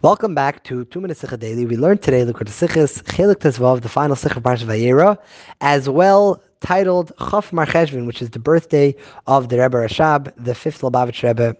Welcome back to Two Minutes Sikha Daily. We learned today Likkutei Sichos Chelek Tezvav, the final Sikha Parsha Vayera, as well titled Chaf Mar Cheshvan, which is the birthday of the Rebbe Rashab, the fifth Lubavitch Rebbe.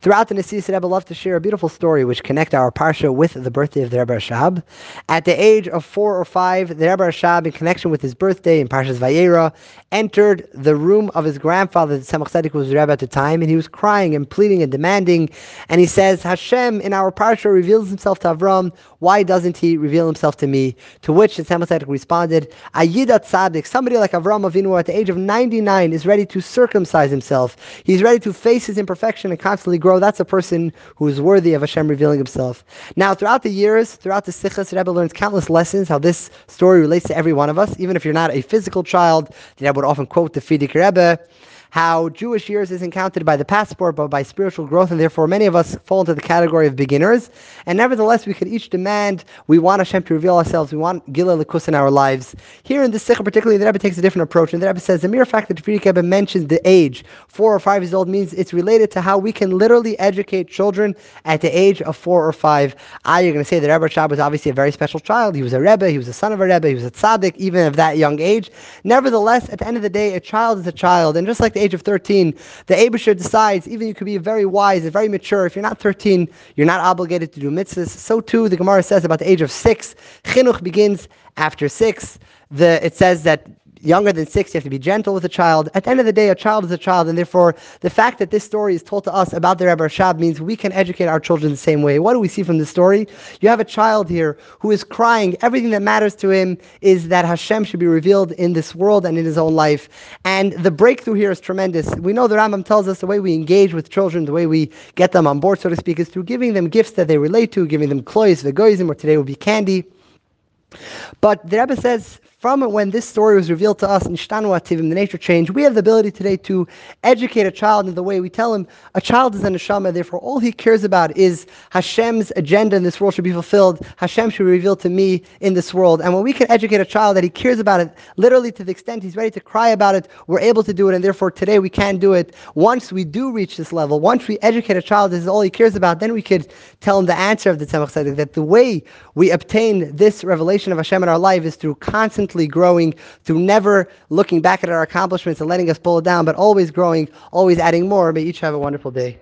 Throughout the Nasiya Rebbe love to share a beautiful story which connect our Parsha with the birthday of the Rebbe Rashab. At the age of four or five, the Rebbe Rashab, in connection with his birthday in Parshas Vayera, entered the room of his grandfather, the Tzemach Tzedek was Rebbe at the time, and he was crying and pleading and demanding, and he says, Hashem in our Parsha reveals himself to Avram, why doesn't he reveal himself to me? To which the Tzemach Tzedek responded, Ayidat Tzaddik, somebody like Avram Avinu at the age of 99 is ready to circumcise himself. He's ready to face his imperfection and constantly grow. That's a person who is worthy of Hashem revealing himself. Now, throughout the years, throughout the Sikhs, Rebbe learns countless lessons how this story relates to every one of us. Even if you're not a physical child, the Rebbe would often quote the Frierdiker Rebbe how Jewish years is encountered by the passport, but by spiritual growth, and therefore many of us fall into the category of beginners. And nevertheless, we could each demand, we want Hashem to reveal ourselves, we want Gilui Elokus in our lives. Here in this Sikha particularly, the Rebbe takes a different approach, and the Rebbe says the mere fact that the Frierdiker Rebbe mentions the age, four or five years old, means it's related to how we can literally educate children at the age of four or five. Ah, you're going to say that Rebbe Rashab was obviously a very special child. He was a Rebbe, he was a son of a Rebbe, he was a tzaddik, even of that young age. Nevertheless, at the end of the day, a child is a child, and just like the age of 13, the Aibershter decides, even you could be very wise and very mature, if you're not 13, you're not obligated to do mitzvahs. So too, the Gemara says about the age of six, chinuch begins after six. The, it says that younger than six, you have to be gentle with a child. At the end of the day, a child is a child, and therefore, the fact that this story is told to us about the Rebbe Rashab means we can educate our children the same way. What do we see from this story? You have a child here who is crying. Everything that matters to him is that Hashem should be revealed in this world and in his own life. And the breakthrough here is tremendous. We know the Rambam tells us the way we engage with children, the way we get them on board, so to speak, is through giving them gifts that they relate to, giving them klois, vegoizim, or today would be candy. But the Rebbe says from when this story was revealed to us in Shtanu Ativim, the nature change, we have the ability today to educate a child in the way we tell him a child is an neshama, therefore all he cares about is Hashem's agenda in this world should be fulfilled. Hashem should be revealed to me in this world. And when we can educate a child that he cares about it, literally to the extent he's ready to cry about it, we're able to do it, and therefore today we can do it. Once we do reach this level, once we educate a child, this is all he cares about, then we could tell him the answer of the Tzemach Tzedek, that the way we obtain this revelation of Hashem in our life is through constant constantly growing, through never looking back at our accomplishments and letting us pull it down, but always growing, always adding more. May each have a wonderful day.